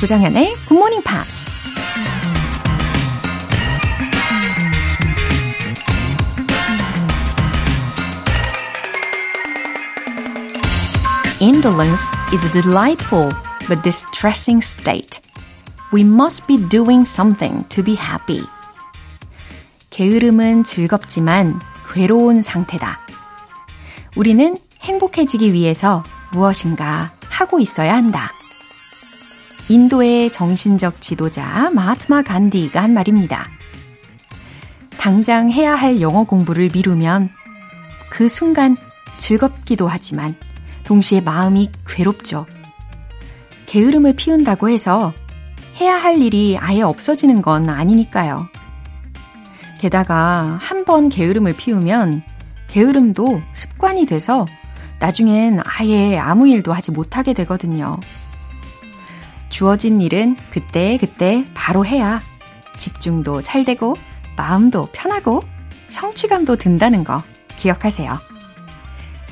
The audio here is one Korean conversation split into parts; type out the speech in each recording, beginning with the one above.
조장현의 Morning Pops. Indolence is a delightful but distressing state. We must be doing something to be happy. 게으름은 즐겁지만 괴로운 상태다. 우리는 행복해지기 위해서 무엇인가 하고 있어야 한다. 인도의 정신적 지도자 마하트마 간디가 한 말입니다. 당장 해야 할 영어 공부를 미루면 그 순간 즐겁기도 하지만 동시에 마음이 괴롭죠. 게으름을 피운다고 해서 해야 할 일이 아예 없어지는 건 아니니까요. 게다가 한 번 게으름을 피우면 게으름도 습관이 돼서 나중엔 아예 아무 일도 하지 못하게 되거든요. 주어진 일은 그때 그때 바로 해야 집중도 잘 되고 마음도 편하고 성취감도 든다는 거 기억하세요.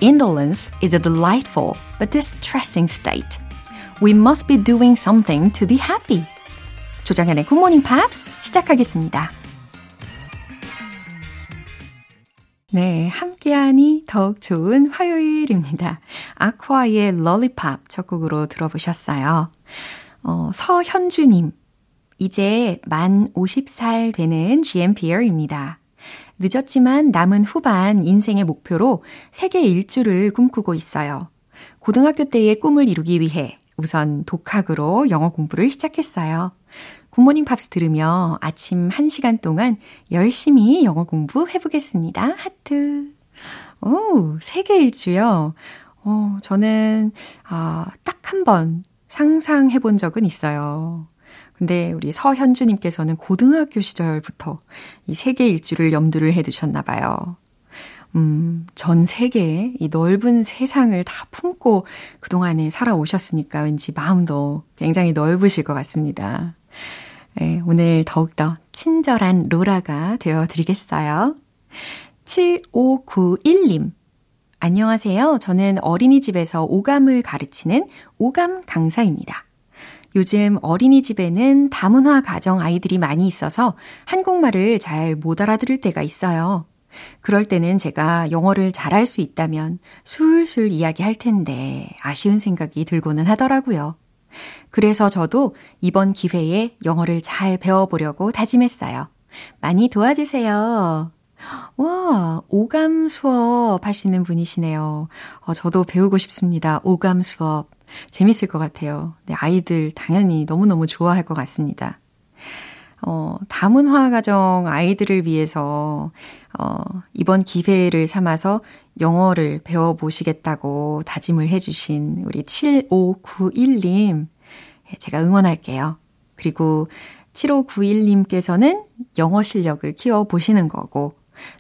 Indolence is a delightful but distressing state. We must be doing something to be happy. 조장현의 Good Morning Pops 시작하겠습니다. 네, 함께하니 더욱 좋은 화요일입니다. 아쿠아의 Lollipop 첫 곡으로 들어보셨어요. 어, 서현주님, 이제 만 50살 되는 GMPer입니다. 늦었지만 남은 후반 인생의 목표로 세계 일주를 꿈꾸고 있어요. 고등학교 때의 꿈을 이루기 위해 우선 독학으로 영어 공부를 시작했어요. 굿모닝 팝스 들으며 아침 1시간 동안 열심히 영어 공부 해보겠습니다. 하트. 오, 세계 일주요. 어, 저는, 아, 딱 한 번 상상해 본 적은 있어요. 근데 우리 서현주님께서는 고등학교 시절부터 이 세계 일주를 염두를 해 두셨나 봐요. 음, 전 세계의 이 넓은 세상을 다 품고 그동안에 살아오셨으니까 왠지 마음도 굉장히 넓으실 것 같습니다. 네, 오늘 더욱더 친절한 로라가 되어 드리겠어요. 7591님. 안녕하세요. 저는 어린이집에서 오감을 가르치는 오감 강사입니다. 요즘 어린이집에는 다문화 가정 아이들이 많이 있어서 한국말을 잘 못 알아들을 때가 있어요. 그럴 때는 제가 영어를 잘할 수 있다면 술술 이야기할 텐데 아쉬운 생각이 들고는 하더라고요. 그래서 저도 이번 기회에 영어를 잘 배워보려고 다짐했어요. 많이 도와주세요. 와, 오감 수업 하시는 분이시네요. 어, 저도 배우고 싶습니다. 오감 수업. 재밌을 것 같아요. 네, 아이들 당연히 너무너무 좋아할 것 같습니다. 어, 다문화 가정 아이들을 위해서, 어, 이번 기회를 삼아서 영어를 배워보시겠다고 다짐을 해주신 우리 7591님, 예, 제가 응원할게요. 그리고 7591님께서는 영어 실력을 키워보시는 거고,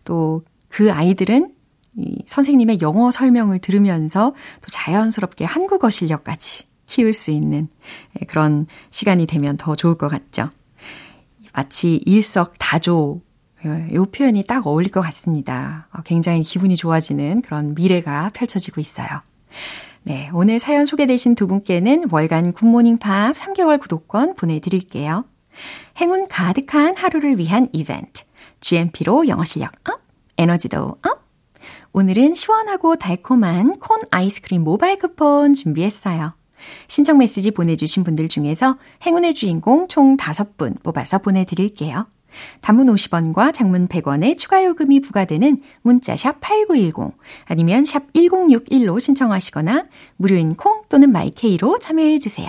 또 그 아이들은 이 선생님의 영어 설명을 들으면서 또 자연스럽게 한국어 실력까지 키울 수 있는 예, 그런 시간이 되면 더 좋을 것 같죠. 마치 일석다조 이 표현이 딱 어울릴 것 같습니다. 어, 굉장히 기분이 좋아지는 그런 미래가 펼쳐지고 있어요. 네, 오늘 사연 소개되신 두 분께는 월간 굿모닝 팝 3개월 구독권 보내드릴게요. 행운 가득한 하루를 위한 이벤트. GMP로 영어 실력 up, 에너지도 up. 오늘은 시원하고 달콤한 콘 아이스크림 모바일 쿠폰 준비했어요. 신청 메시지 보내주신 분들 중에서 행운의 주인공 총 5분 뽑아서 보내드릴게요. 단문 50원과 장문 100원의 추가 요금이 부과되는 문자 샵 8910 아니면 샵 1061로 신청하시거나 무료인 콩 또는 마이케이로 참여해 주세요.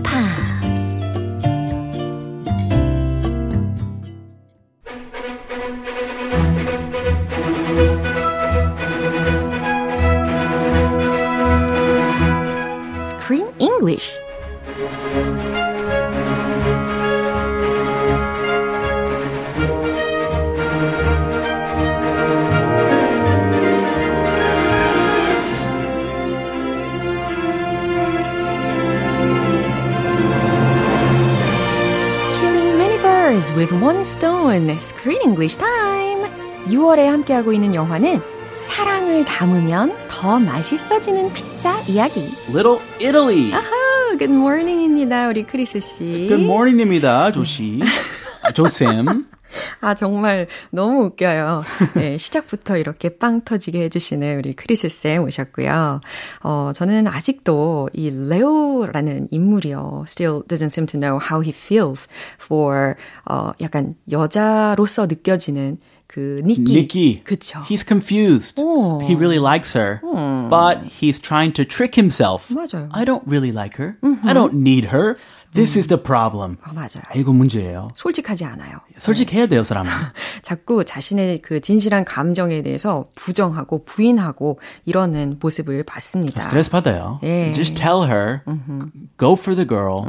English. with One Stone, Screen English Time. 6월에 함께하고 있는 영화는 사랑을 담으면 더 맛있어지는 피자 이야기. Little Italy. 아하, good morning입니다. 우리 크리스 씨. Good morning입니다, 조씨. 아, 조쌤. 아, 정말 너무 웃겨요. 네, 시작부터 이렇게 빵 터지게 해주시는 우리 크리스 쌤 오셨고요. 어, 저는 아직도 이 레오라는 인물이요. still doesn't seem to know how he feels for, 어, 약간 여자로서 느껴지는 그 니키. Nikki. 그쵸. He's confused. 오. He really likes her, but he's trying to trick himself. 맞아요. I don't really like her. I don't need her. This is the problem. 아, 맞아요. 아, 이거 문제예요. 솔직하지 않아요. 솔직해야 돼요, 사람은. 자꾸 자신의 그 진실한 감정에 대해서 부정하고 부인하고 이러는 모습을 봤습니다. 스트레스 받아요. 예. Just tell her, go for the girl.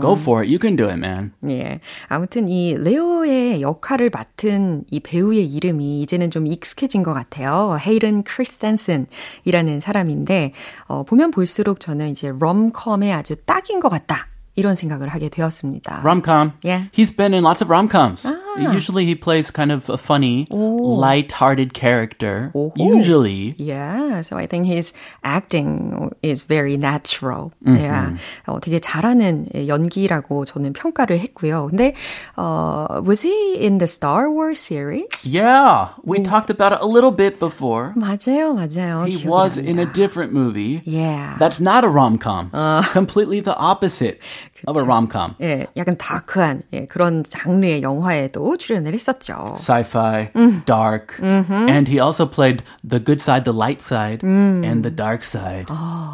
Go for it. You can do it, man. 예. 아무튼 이 레오의 역할을 맡은 이 배우의 이름이 이제는 좀 익숙해진 것 같아요. 헤이른 크리스텐슨이라는 사람인데, 어, 보면 볼수록 저는 이제 럼컴에 아주 딱인 것 같다. 이런 생각을 하게 되었습니다. Rom-com. Yeah. He's been in lots of rom-coms. Usually he plays kind of a funny, light-hearted character. 오호. Usually. Yeah, so I think his acting is very natural. Yeah, 어, 되게 잘하는 연기라고 저는 평가를 했고요. 근데 어, was he in the Star Wars series? Yeah, we talked about it a little bit before. 맞아요, 맞아요. He 기억이 was in a 납니다. different movie. Yeah. That's not a rom-com. Completely the opposite of a rom-com. 예, 약간 다크한 예, 그런 장르의 영화에도 출연을 했었죠. Sci-fi, dark, and he also played the good side, the light side, and the dark side.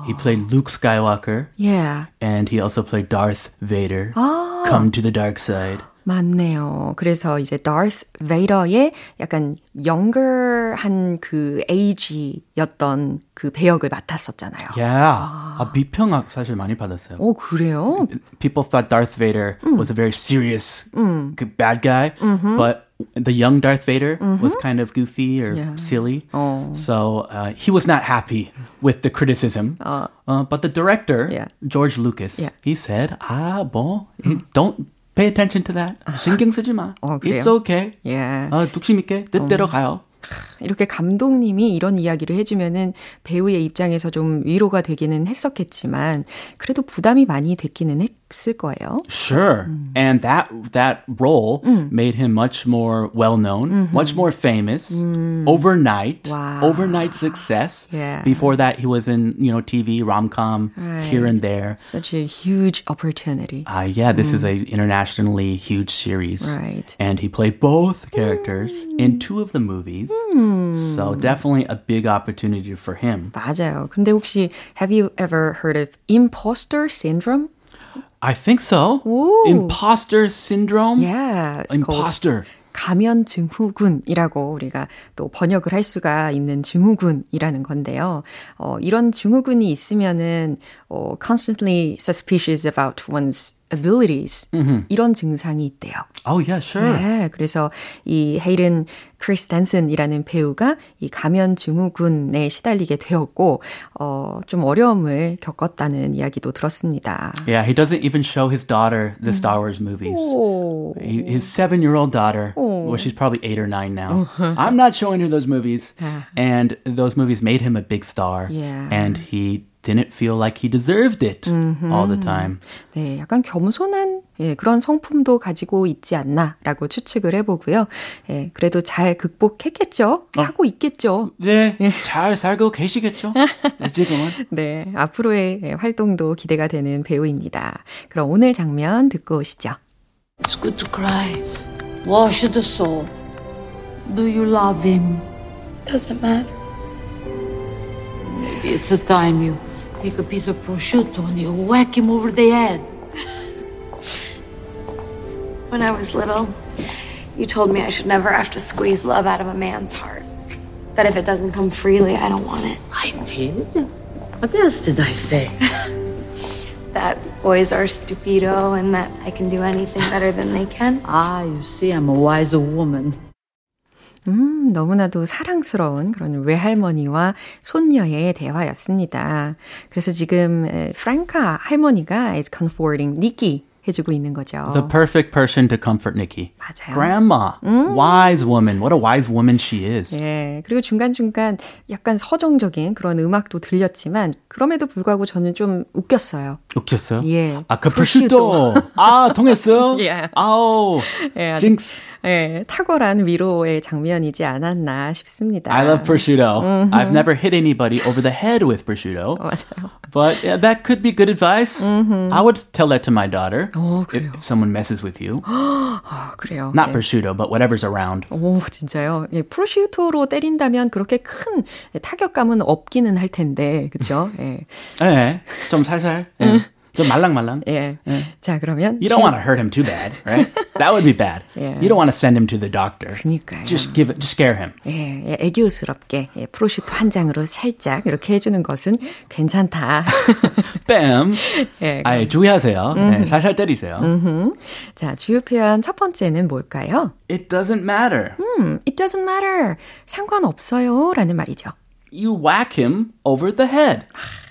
He played Luke Skywalker, Yeah. and he also played Darth Vader. Come to the dark side. 맞네요. 그래서 이제 다스 베이더의 약간 영걸한 그 에이지였던 그 배역을 맡았었잖아요. Yeah, 아, 비평 사실 많이 받았어요. 오, 그래요? People thought Darth Vader was a very serious good bad guy, but the young Darth Vader was kind of goofy or Yeah. silly. So uh, he was not happy with the criticism. Uh, but the director, Yeah. George Lucas, Yeah. he said, "Ah, 뭐, don't pay attention to that. 신경 쓰지 마. 어, 그래요? It's okay. 예. 어, 뚝심 있게 뜻대로 가요." 이렇게 감독님이 이런 이야기를 해주면은 배우의 입장에서 좀 위로가 되기는 했었겠지만 그래도 부담이 많이 됐기는 했 을 거예요. Sure. And that that role made him much more well known, much more famous overnight. Wow. Overnight success. Yeah. Before that he was in, you know, TV, rom-com here and there. Such a huge opportunity. Uh, yeah, this is a internationally huge series. Right. And he played both characters in two of the movies. So definitely a big opportunity for him. 맞아요. 근데 혹시 have you ever heard of imposter syndrome? I think so. Ooh. Imposter syndrome? Yeah, Imposter. 가면 증후군이라고 우리가 또 번역을 할 수가 있는 증후군이라는 건데요. 어, 이런 증후군이 있으면은 어, constantly suspicious about one's abilities 이런 증상이 있대요. Oh yeah, sure. 네, 그래서 이 헤이른 크리스텐슨이라는 배우가 이 가면 증후군에 시달리게 되었고 어, 좀 어려움을 겪었다는 이야기도 들었습니다. Yeah, he doesn't even show his daughter the Star Wars movies. 오. He, his seven-year-old daughter, well, she's probably eight or nine now. I'm not showing her those movies, and those movies made him a big star. Yeah. And he didn't feel like he deserved it all the time. 네, 약간 겸손한 예, 그런 성품도 가지고 있지 않나라고 추측을 해보고요. 예, 그래도 잘 극복했겠죠? 하고 있겠죠? 네, 잘 살고 계시겠죠? 지금은. 네, 앞으로의 예, 활동도 기대가 되는 배우입니다. 그럼 오늘 장면 듣고 오시죠. It's good to cry. Wash the soul. Do you love him? Doesn't matter. Maybe it's a time you take a piece of prosciutto and you whack him over the head. When I was little, you told me I should never have to squeeze love out of a man's heart. That if it doesn't come freely, I don't want it. I did? What else did I say? That boys are stupido and that I can do anything better than they can. ah, you see, I'm a wiser woman. 음, 너무나도 사랑스러운 그런 외할머니와 손녀의 대화였습니다. 그래서 지금 에, 프랑카 할머니가 is comforting 니키 해주고 있는 거죠. The perfect person to comfort Nikki. 맞아요. Grandma. Wise woman. What a wise woman she is. 예, 그리고 중간중간 약간 서정적인 그런 음악도 들렸지만 그럼에도 불구하고 저는 좀 웃겼어요. 웃겼어요? 예. 아까 prosciutto. 아, 통했어요? 예. 아우. 예, 아주, 징크스. 예, 탁월한 위로의 장면이지 않았나 싶습니다. I love prosciutto. I've never hit anybody over the head with prosciutto. 맞아요. But yeah, that could be good advice. I would tell that to my daughter 오, if, 그래요. if someone messes with you. 아, 그래요. Not 예. prosciutto, but whatever's around. 오, 진짜요? 예, 프로슈토로 때린다면 그렇게 큰 타격감은 없기는 할 텐데, 그쵸? 예. 예, 좀 살살. 예. 좀 말랑말랑. 예. 자, 그러면. You don't want to hurt him too bad, right? That would be bad. Yeah. You don't want to send him to the doctor. 그니까요. Just give it, just scare him. 예, 예, 애교스럽게 예, 프로슈토 한 장으로 살짝 이렇게 해주는 것은 괜찮다. 뺨. 예, 아, 주의하세요. 네, 살살 때리세요. 자, 주요 표현 첫 번째는 뭘까요? It doesn't matter. 음, it doesn't matter. 상관없어요. 라는 말이죠. You whack him over the head.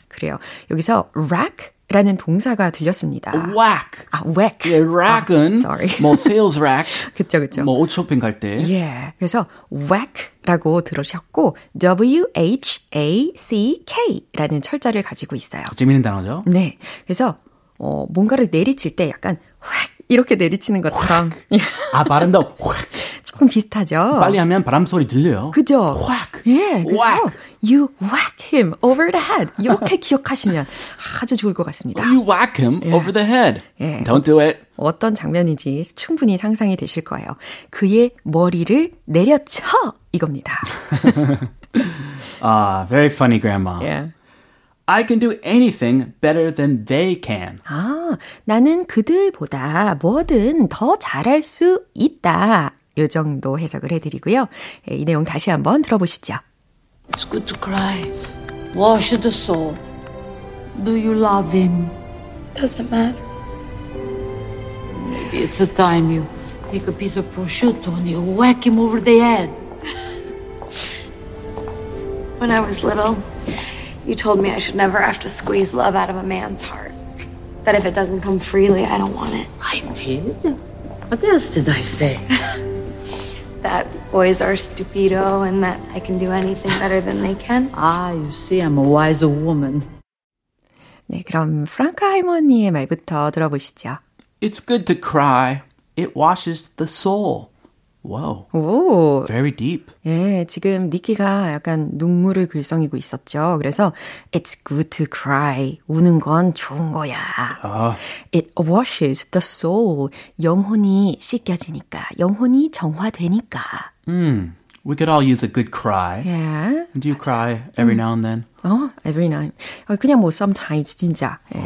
그래요. 여기서 rack 라는 동사가 들렸습니다. Whack. 아, whack. 예, rack은 아, sorry. 뭐 sales rack, 그쵸, 그쵸. 뭐 옷 쇼핑 갈 때. 예. 그래서 whack라고 들으셨고 W-H-A-C-K 라는 철자를 가지고 있어요. 재밌는 단어죠. 네. 그래서 어, 뭔가를 내리칠 때 약간 획 이렇게 내리치는 것처럼 예, 아, 발음도 whack. 조금 비슷하죠. 빨리 하면 바람 소리 들려요. 그죠? whack. 예, 그래서 whack. you whack him over the head 이렇게 기억하시면 아주 좋을 것 같습니다. You whack him over the head. 예. Don't do it. 어떤 장면인지 충분히 상상이 되실 거예요. 그의 머리를 내려쳐 이겁니다. Ah, very funny, Grandma. 예. I can do anything better than they can. 아, 나는 그들보다 뭐든 더 잘할 수 있다. 요 정도 해석을 해드리고요. 예, 이 내용 다시 한번 들어보시죠. It's good to cry. Wash the soul. Do you love him? Doesn't matter. Maybe it's a time you take a piece of prosciutto and you whack him over the head. When I was little, you told me I should never have to squeeze love out of a man's heart. That if it doesn't come freely, I don't want it. I did? What else did I say? That boys are stupido and that I can do anything better than they can. ah, you see, I'm a wiser woman. 네, 그럼 프랑카 할머니의 말부터 들어보시죠. It's good to cry. It washes the soul. Whoa. 오, Very deep. 예, 지금 니키가 약간 눈물을 글썽이고 있었죠. 그래서 it's good to cry. 우는 건 좋은 거야. 아. It washes the soul. 영혼이 씻겨지니까, 영혼이 정화되니까. Hmm. We could all use a good cry. 예. Do you cry every now and then? 어, every night. 어, 그냥 뭐 sometimes 진짜. 예.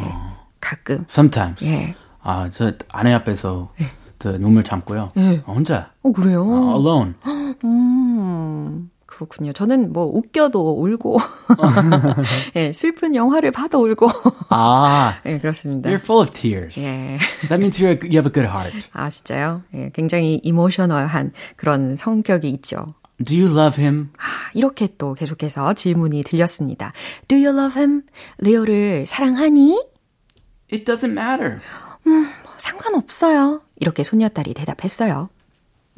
가끔. Sometimes. 예. 아, 저 아내 앞에서 저 눈물 참고요. 혼자. 어, 그래요? 어, alone. 음, 그렇군요. 저는 뭐 웃겨도 울고, 예, 슬픈 영화를 봐도 울고, 아, 예, 그렇습니다. you're full of tears. 예. That means you're you have a good heart. 아, 진짜요? 예, 굉장히 이모셔널한 그런 성격이 있죠. Do you love him? 아, 이렇게 또 계속해서 질문이 들렸습니다. Do you love him? 레오를 사랑하니? It doesn't matter. 뭐 상관없어요. 이렇게 손녀딸이 대답했어요.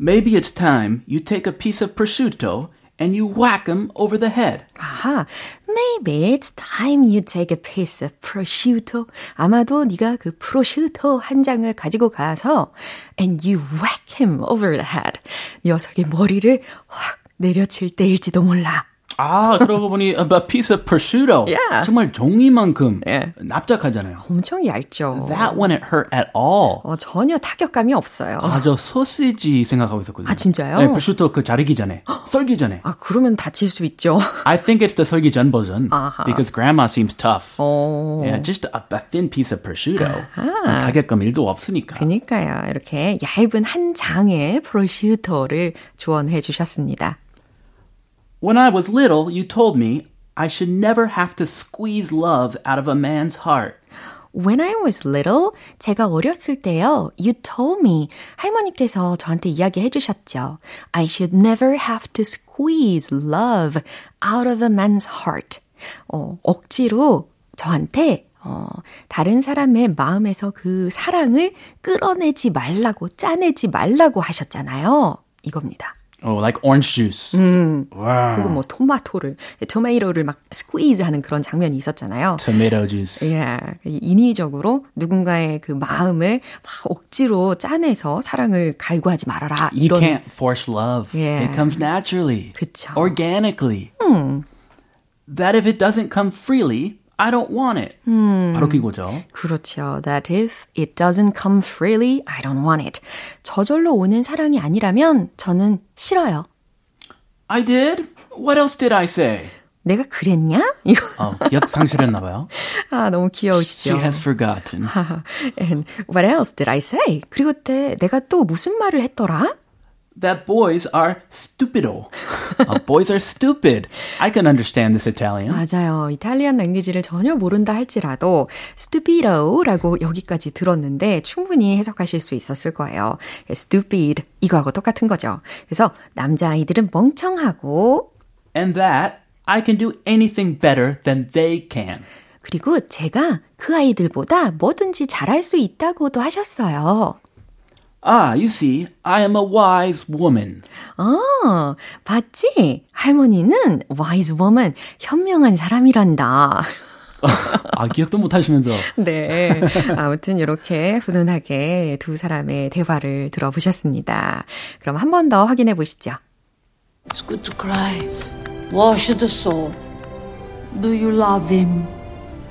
Maybe it's time you take a piece of prosciutto and you whack him over the head. 아하, maybe it's time you take a piece of prosciutto. 아마도 네가 그 프로슈토 한 장을 가지고 가서 and you whack him over the head. 녀석의 머리를 확 내려칠 때일지도 몰라. 아, 그러고 보니 a piece of prosciutto. Yeah. 정말 종이만큼 예. 납작하잖아요. 엄청 얇죠. That wouldn't hurt at all. 어, 전혀 타격감이 없어요. 아, 저 소시지 생각하고 있었거든요. 아, 진짜요? 네, prosciutto 그 자르기 전에, 썰기 전에. 아, 그러면 다칠 수 있죠. I think it's the 썰기 전 버전 아하. because grandma seems tough. 어. Yeah, just a, a thin piece of prosciutto. 아, 타격감 1도 없으니까. 그니까요. 이렇게 얇은 한 장의 프로슈토를 조언해 주셨습니다. When I was little, you told me I should never have to squeeze love out of a man's heart. When I was little, 제가 어렸을 때요, you told me, 할머니께서 저한테 이야기해 주셨죠. I should never have to squeeze love out of a man's heart. 어, 억지로 저한테 어, 다른 사람의 마음에서 그 사랑을 끌어내지 말라고, 짜내지 말라고 하셨잖아요. 이겁니다. Oh, like orange juice. 음. Wow. 그리고 뭐 토마토를, 토마토를 막 스퀴즈 하는 그런 장면이 있었잖아요. Tomato juice. 예, 인위적으로 누군가의 그 마음을 막 억지로 짜내서 사랑을 갈구하지 말아라. You 이런. can't force love. Yeah. It comes naturally. 그쵸. Organically. That if it doesn't come freely, I don't want it. 바로 그거죠. 그렇죠. That if it doesn't come freely, I don't want it. 저절로 오는 사랑이 아니라면 저는 싫어요. I did? What else did I say? 내가 그랬냐? 이거. 어, 기억 상실했나 봐요. 아, 너무 귀여우시죠? She has forgotten. And what else did I say? 그리고 그때 내가 또 무슨 말을 했더라? That boys are stupido. Uh, boys are stupid. I can understand this Italian. 맞아요. 이탈리안 랭귀지를 전혀 모른다 할지라도 stupido라고 여기까지 들었는데 충분히 해석하실 수 있었을 거예요. stupid 이거하고 똑같은 거죠. 그래서 남자 아이들은 멍청하고 And that I can do anything better than they can. 그리고 제가 그 아이들보다 뭐든지 잘할 수 있다고도 하셨어요. Ah, you see, I am a wise woman. 아, 봤지? 할머니는 wise woman, 현명한 사람이란다. 아, 기억도 못 하시면서. 네. 아무튼 이렇게 훈훈하게 두 사람의 대화를 들어보셨습니다. 그럼 한 번 더 확인해 보시죠. It's good to cry. Wash the soul. Do you love him?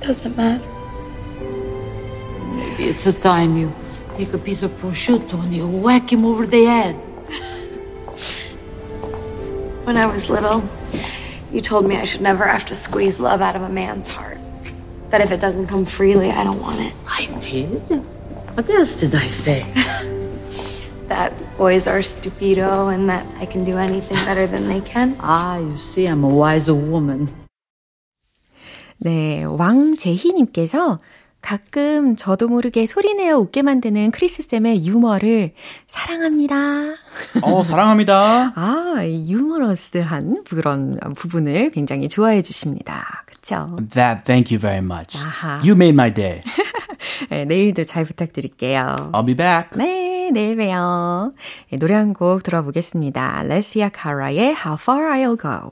Doesn't matter. Maybe it's a time you take a piece of prosciutto and you whack him over the head. When I was little, you told me I should never have to squeeze love out of a man's heart. That if it doesn't come freely, I don't want it. I did? What else did I say? That boys are stupido and that I can do anything better than they can. ah, you see, I'm a wiser woman. 네, 왕재희님께서 가끔 저도 모르게 소리내어 웃게 만드는 크리스쌤의 유머를 사랑합니다. 어, 사랑합니다. 아, 이 유머러스한 그런 부분을 굉장히 좋아해 주십니다. 그쵸? That, thank you very much. 아하. You made my day. 네, 내일도 잘 부탁드릴게요. I'll be back. 네, 내일 봬요. 네, 노래 한 곡 들어보겠습니다. 레시아 카라의 How Far I'll Go.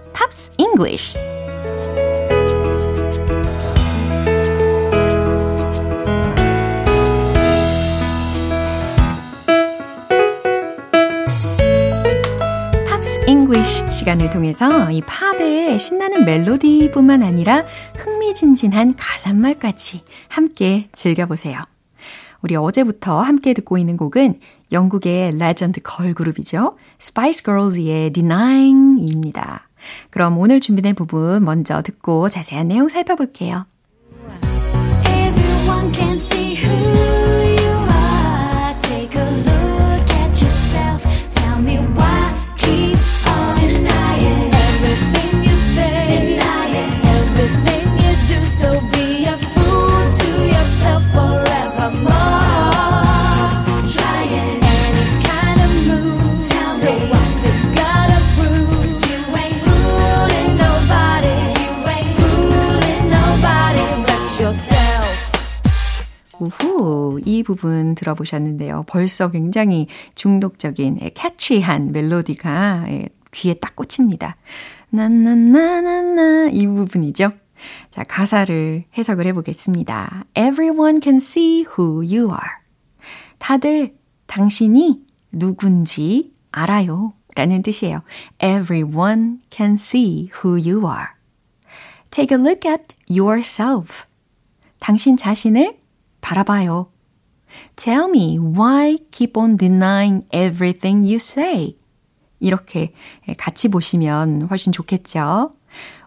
Pops English. Pops English 시간을 통해서 이 팝의 신나는 멜로디뿐만 아니라 흥미진진한 가사말까지 함께 즐겨보세요. 우리 어제부터 함께 듣고 있는 곡은 영국의 레전드 걸그룹이죠. Spice Girls의 Denying입니다. 그럼 오늘 준비된 부분 먼저 듣고 자세한 내용 살펴볼게요. Everyone can see 우후, 이 부분 들어보셨는데요. 벌써 굉장히 중독적인, 예, 캐치한 멜로디가 예, 귀에 딱 꽂힙니다. 나나나나나 이 부분이죠. 자, 가사를 해석을 해보겠습니다. Everyone can see who you are. 다들 당신이 누군지 알아요. 라는 뜻이에요. Everyone can see who you are. Take a look at yourself. 당신 자신을 바라봐요. Tell me why keep on denying everything you say. 이렇게 같이 보시면 훨씬 좋겠죠.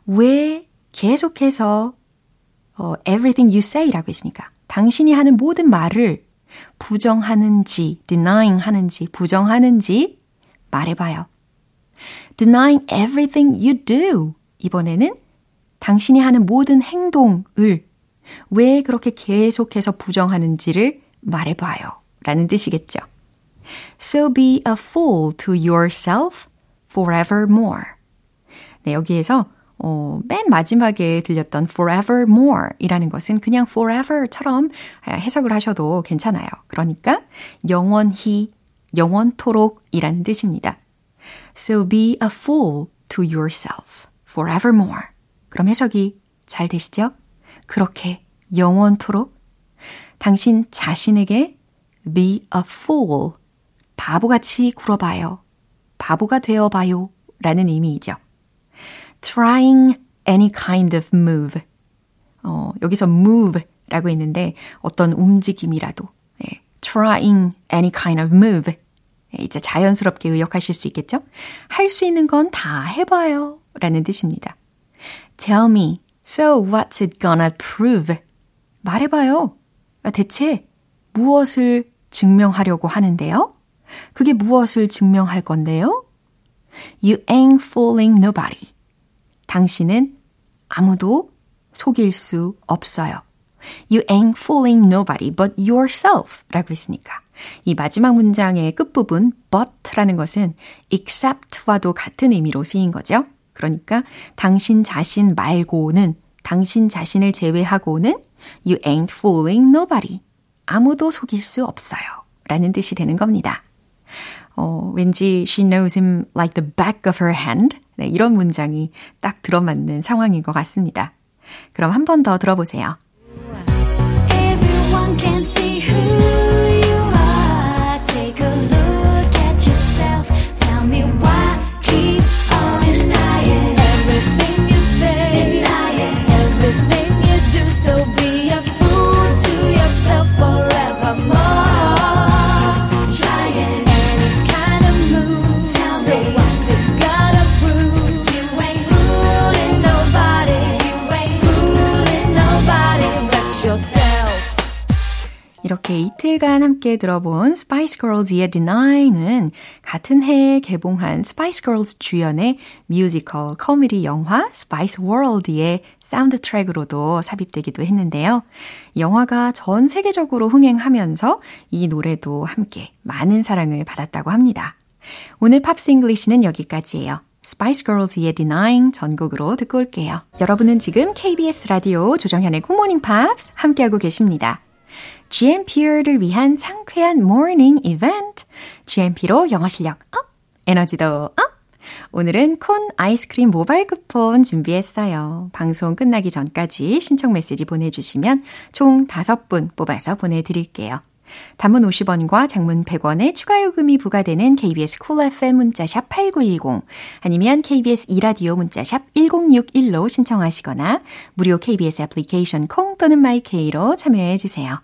왜 계속해서 어, everything you say라고 했으니까 당신이 하는 모든 말을 부정하는지, denying 하는지, 부정하는지 말해봐요. denying everything you do. 이번에는 당신이 하는 모든 행동을 왜 그렇게 계속해서 부정하는지를 말해봐요. 라는 뜻이겠죠. So be a fool to yourself forevermore. 네, 여기에서 어, 맨 마지막에 들렸던 forevermore 이라는 것은 그냥 forever처럼 해석을 하셔도 괜찮아요. 그러니까 영원히, 영원토록 이라는 뜻입니다. So be a fool to yourself forevermore. 그럼 해석이 잘 되시죠? 그렇게 영원토록 당신 자신에게 be a fool. 바보같이 굴어봐요. 바보가 되어봐요. 라는 의미이죠. trying any kind of move. 어, 여기서 move 라고 했는데 어떤 움직임이라도 예, trying any kind of move. 예, 이제 자연스럽게 의역하실 수 있겠죠? 할 수 있는 건 다 해봐요. 라는 뜻입니다. Tell me, so what's it gonna prove? 말해봐요. 대체 무엇을 증명하려고 하는데요? 그게 무엇을 증명할 건데요? You ain't fooling nobody. 당신은 아무도 속일 수 없어요. You ain't fooling nobody but yourself 라고 했으니까. 이 마지막 문장의 끝부분 but라는 것은 except와도 같은 의미로 쓰인 거죠. 그러니까 당신 자신 말고는 당신 자신을 제외하고는 you ain't fooling nobody. 아무도 속일 수 없어요. 라는 뜻이 되는 겁니다. 어, 왠지 she knows him like the back of her hand. 네, 이런 문장이 딱 들어맞는 상황인 것 같습니다. 그럼 한 번 더 들어보세요. 이틀간 함께 들어본 Spice Girls의 Denying은 같은 해에 개봉한 Spice Girls 주연의 뮤지컬 코미디 영화 Spice World의 사운드 트랙으로도 삽입되기도 했는데요. 영화가 전 세계적으로 흥행하면서 이 노래도 함께 많은 사랑을 받았다고 합니다. 오늘 Pops English는 여기까지예요. Spice Girls의 Denying 전곡으로 듣고 올게요. 여러분은 지금 KBS 라디오 조정현의 Good Morning Pops 함께하고 계십니다. GMP를 위한 상쾌한 morning event. GMP로 영어 실력 up, 에너지도 up. 오늘은 콘 아이스크림 모바일 쿠폰 준비했어요. 방송 끝나기 전까지 신청 메시지 보내주시면 총 5분 뽑아서 보내드릴게요. 단문 50원과 장문 100원의 추가 요금이 부과되는 KBS 쿨 cool FM 문자샵 8910 아니면 KBS 이라디오 문자샵 1061로 신청하시거나 무료 KBS 애플리케이션 콩 또는 마이케이로 참여해 주세요.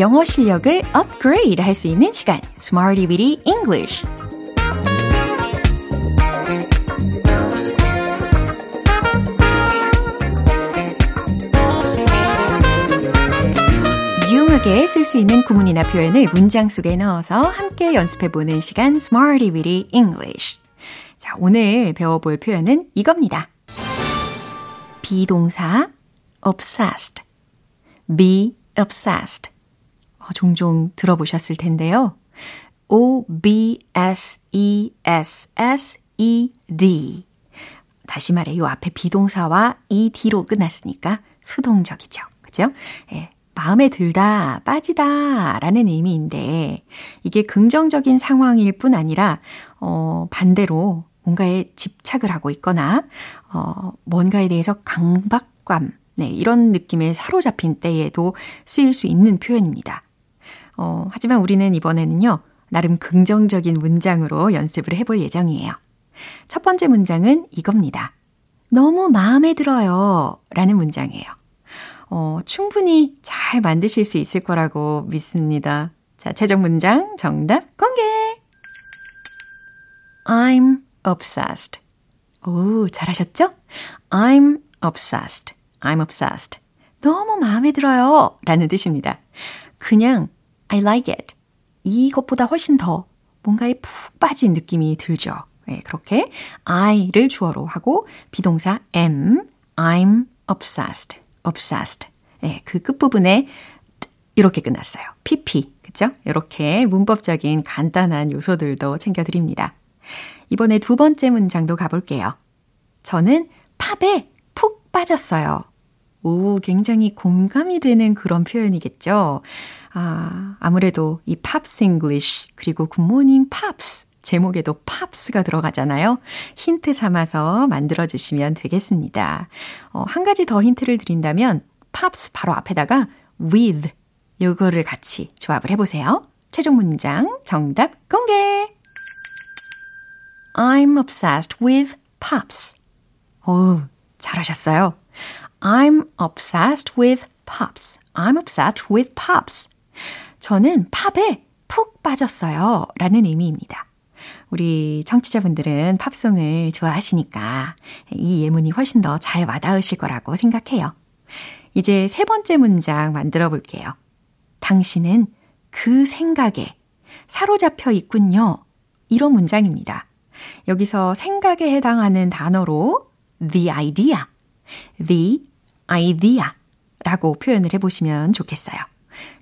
영어 실력을 업그레이드 할 수 있는 시간. Smarty Weedy English. 유용하게 쓸 수 있는 구문이나 표현을 문장 속에 넣어서 함께 연습해보는 시간 Smarty Weedy English. 자, 오늘 배워볼 표현은 이겁니다. 비동사 obsessed. Be obsessed. 어, 종종 들어보셨을 텐데요. O-B-S-E-S-S-E-D 다시 말해 요 앞에 비동사와 ed로 끝났으니까 수동적이죠. 그죠? 예. 마음에 들다, 빠지다 라는 의미인데 이게 긍정적인 상황일 뿐 아니라 어, 반대로 뭔가에 집착을 하고 있거나 어, 뭔가에 대해서 강박감, 네, 이런 느낌에 사로잡힌 때에도 쓰일 수 있는 표현입니다. 어, 하지만 우리는 이번에는요, 나름 긍정적인 문장으로 연습을 해볼 예정이에요. 첫 번째 문장은 이겁니다. 너무 마음에 들어요. 라는 문장이에요. 어, 충분히 잘 만드실 수 있을 거라고 믿습니다. 자, 최종 문장 정답 공개! I'm obsessed. 오, 잘하셨죠? I'm obsessed. I'm obsessed. 너무 마음에 들어요. 라는 뜻입니다. 그냥 I like it. 이것보다 훨씬 더 뭔가에 푹 빠진 느낌이 들죠. 네, 그렇게 I를 주어로 하고 비동사 am, I'm obsessed, obsessed. 네, 그 끝부분에 이렇게 끝났어요. pp, 그죠? 이렇게 문법적인 간단한 요소들도 챙겨드립니다. 이번에 두 번째 문장도 가볼게요. 저는 팝에 푹 빠졌어요. 오, 굉장히 공감이 되는 그런 표현이겠죠? 아, 아무래도 이 Pops English 그리고 굿모닝 팝스 제목에도 Pops가 들어가잖아요. 힌트 삼아서 만들어 주시면 되겠습니다. 어, 한 가지 더 힌트를 드린다면 Pops 바로 앞에다가 with 요거를 같이 조합을 해 보세요. 최종 문장 정답 공개. I'm obsessed with pops. 오, 잘하셨어요. I'm obsessed with pops. I'm obsessed with pops. 저는 팝에 푹 빠졌어요. 라는 의미입니다. 우리 청취자분들은 팝송을 좋아하시니까 이 예문이 훨씬 더 잘 와닿으실 거라고 생각해요. 이제 세 번째 문장 만들어 볼게요. 당신은 그 생각에 사로잡혀 있군요. 이런 문장입니다. 여기서 생각에 해당하는 단어로 the idea, the idea 라고 표현을 해보시면 좋겠어요.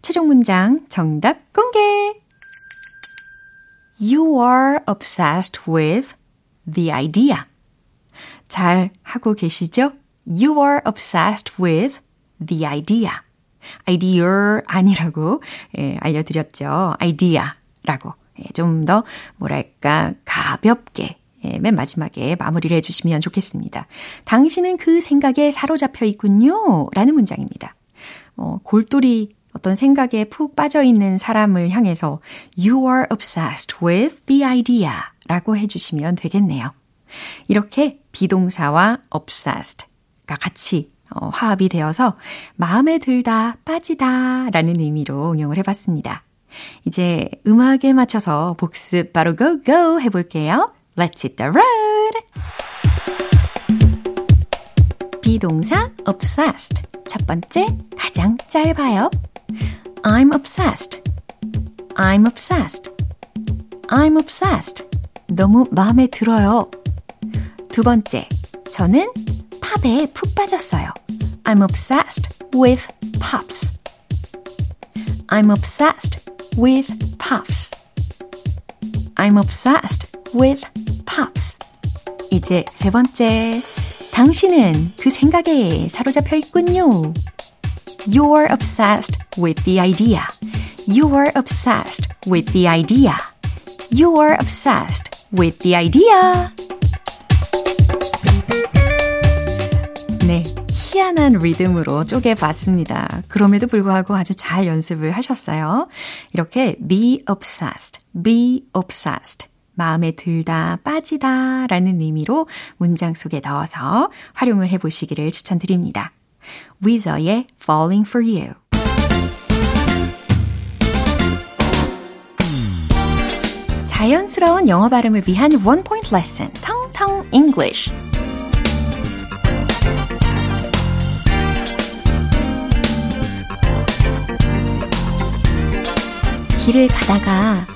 최종 문장 정답 공개! You are obsessed with the idea. 잘 하고 계시죠? You are obsessed with the idea. idea 아니라고 예, 알려드렸죠. idea라고. 예, 좀 더 뭐랄까 가볍게 예, 맨 마지막에 마무리를 해주시면 좋겠습니다. 당신은 그 생각에 사로잡혀 있군요. 라는 문장입니다. 어, 골똘히 어떤 생각에 푹 빠져 있는 사람을 향해서 You are obsessed with the idea 라고 해주시면 되겠네요. 이렇게 비동사와 obsessed가 같이 어, 화합이 되어서 마음에 들다, 빠지다 라는 의미로 응용을 해봤습니다. 이제 음악에 맞춰서 복습 바로 go go 해볼게요. Let's hit the road! 비동사 obsessed. 첫 번째, 가장 짧아요. I'm obsessed. I'm obsessed. I'm obsessed. 너무 마음에 들어요. 두 번째, 저는 팝에 푹 빠졌어요. I'm obsessed with pops. I'm obsessed with pops. I'm obsessed with pops. 이제 세 번째. 당신은 그 생각에 사로잡혀 있군요. You're obsessed with the idea. You're obsessed with the idea. You're obsessed with the idea. 네. 희한한 리듬으로 쪼개봤습니다. 그럼에도 불구하고 아주 잘 연습을 하셨어요. 이렇게 be obsessed, be obsessed. 마음에 들다, 빠지다 라는 의미로 문장 속에 넣어서 활용을 해 보시기를 추천드립니다. 위저의 Falling for You. 자연스러운 영어 발음을 위한 원 포인트 레슨, 텅텅 English. 길을 가다가 어,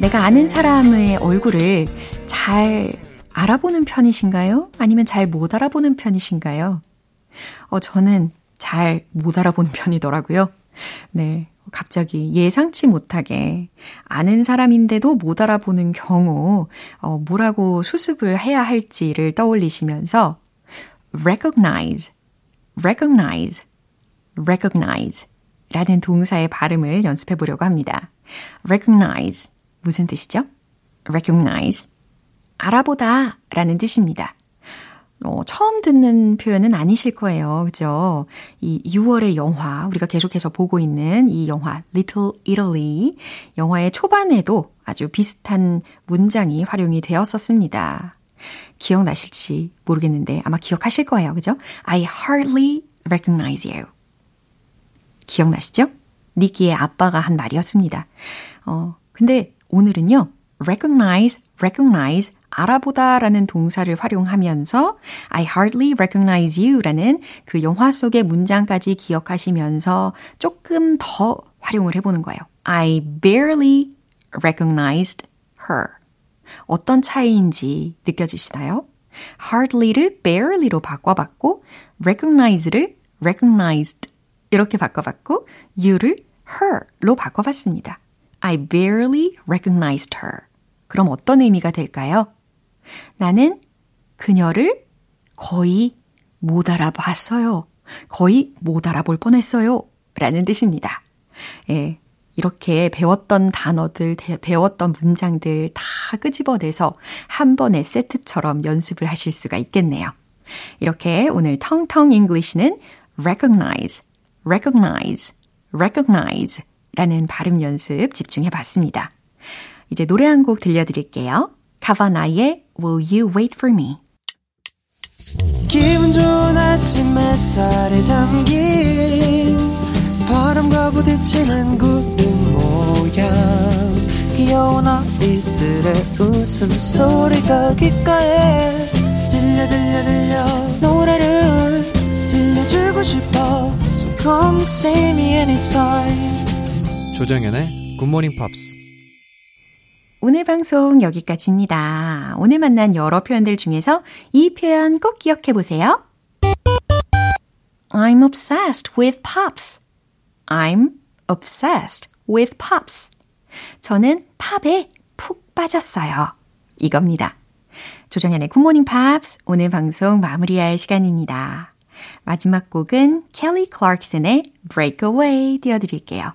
내가 아는 사람의 얼굴을 잘 알아보는 편이신가요? 아니면 잘 못 알아보는 편이신가요? 어, 저는 잘 못 알아보는 편이더라고요. 네. 갑자기 예상치 못하게 아는 사람인데도 못 알아보는 경우 어, 뭐라고 수습을 해야 할지를 떠올리시면서 recognize, recognize, recognize 라는 동사의 발음을 연습해 보려고 합니다. recognize 무슨 뜻이죠? recognize 알아보다 라는 뜻입니다. 어, 처음 듣는 표현은 아니실 거예요. 그죠? 이 6월의 영화, 우리가 계속해서 보고 있는 이 영화, Little Italy. 영화의 초반에도 아주 비슷한 문장이 활용이 되었었습니다. 기억나실지 모르겠는데 아마 기억하실 거예요. 그죠? I hardly recognize you. 기억나시죠? 니키의 아빠가 한 말이었습니다. 어, 근데 오늘은요, recognize, recognize, 알아보다 라는 동사를 활용하면서 I hardly recognize you라는 그 영화 속의 문장까지 기억하시면서 조금 더 활용을 해보는 거예요. I barely recognized her. 어떤 차이인지 느껴지시나요? hardly를 barely로 바꿔봤고 recognize를 recognized 이렇게 바꿔봤고 you를 her로 바꿔봤습니다. I barely recognized her. 그럼 어떤 의미가 될까요? 나는 그녀를 거의 못 알아봤어요. 거의 못 알아볼 뻔했어요. 라는 뜻입니다. 예. 이렇게 배웠던 단어들, 배웠던 문장들 다 끄집어내서 한 번의 세트처럼 연습을 하실 수가 있겠네요. 이렇게 오늘 텅텅 English는 recognize, recognize, recognize 라는 발음 연습 집중해 봤습니다. 이제 노래 한 곡 들려드릴게요. 카바나의 Will You Wait For Me? 기분 좋은 아침 햇살에 담긴 바람과 부딪히는 구름 모양. 귀여운 아이들의 웃음소리가 귓가에 들려 들려 들려. 노래를 들려주고 싶어. So come see me anytime 조정연의 굿모닝 팝스 오늘 방송 여기까지입니다. 오늘 만난 여러 표현들 중에서 이 표현 꼭 기억해 보세요. I'm obsessed with pops. I'm obsessed with pops. 저는 팝에 푹 빠졌어요. 이겁니다. 조정현의 굿모닝 팝스 오늘 방송 마무리할 시간입니다. 마지막 곡은 켈리 클락슨의 Break Away 띄워드릴게요.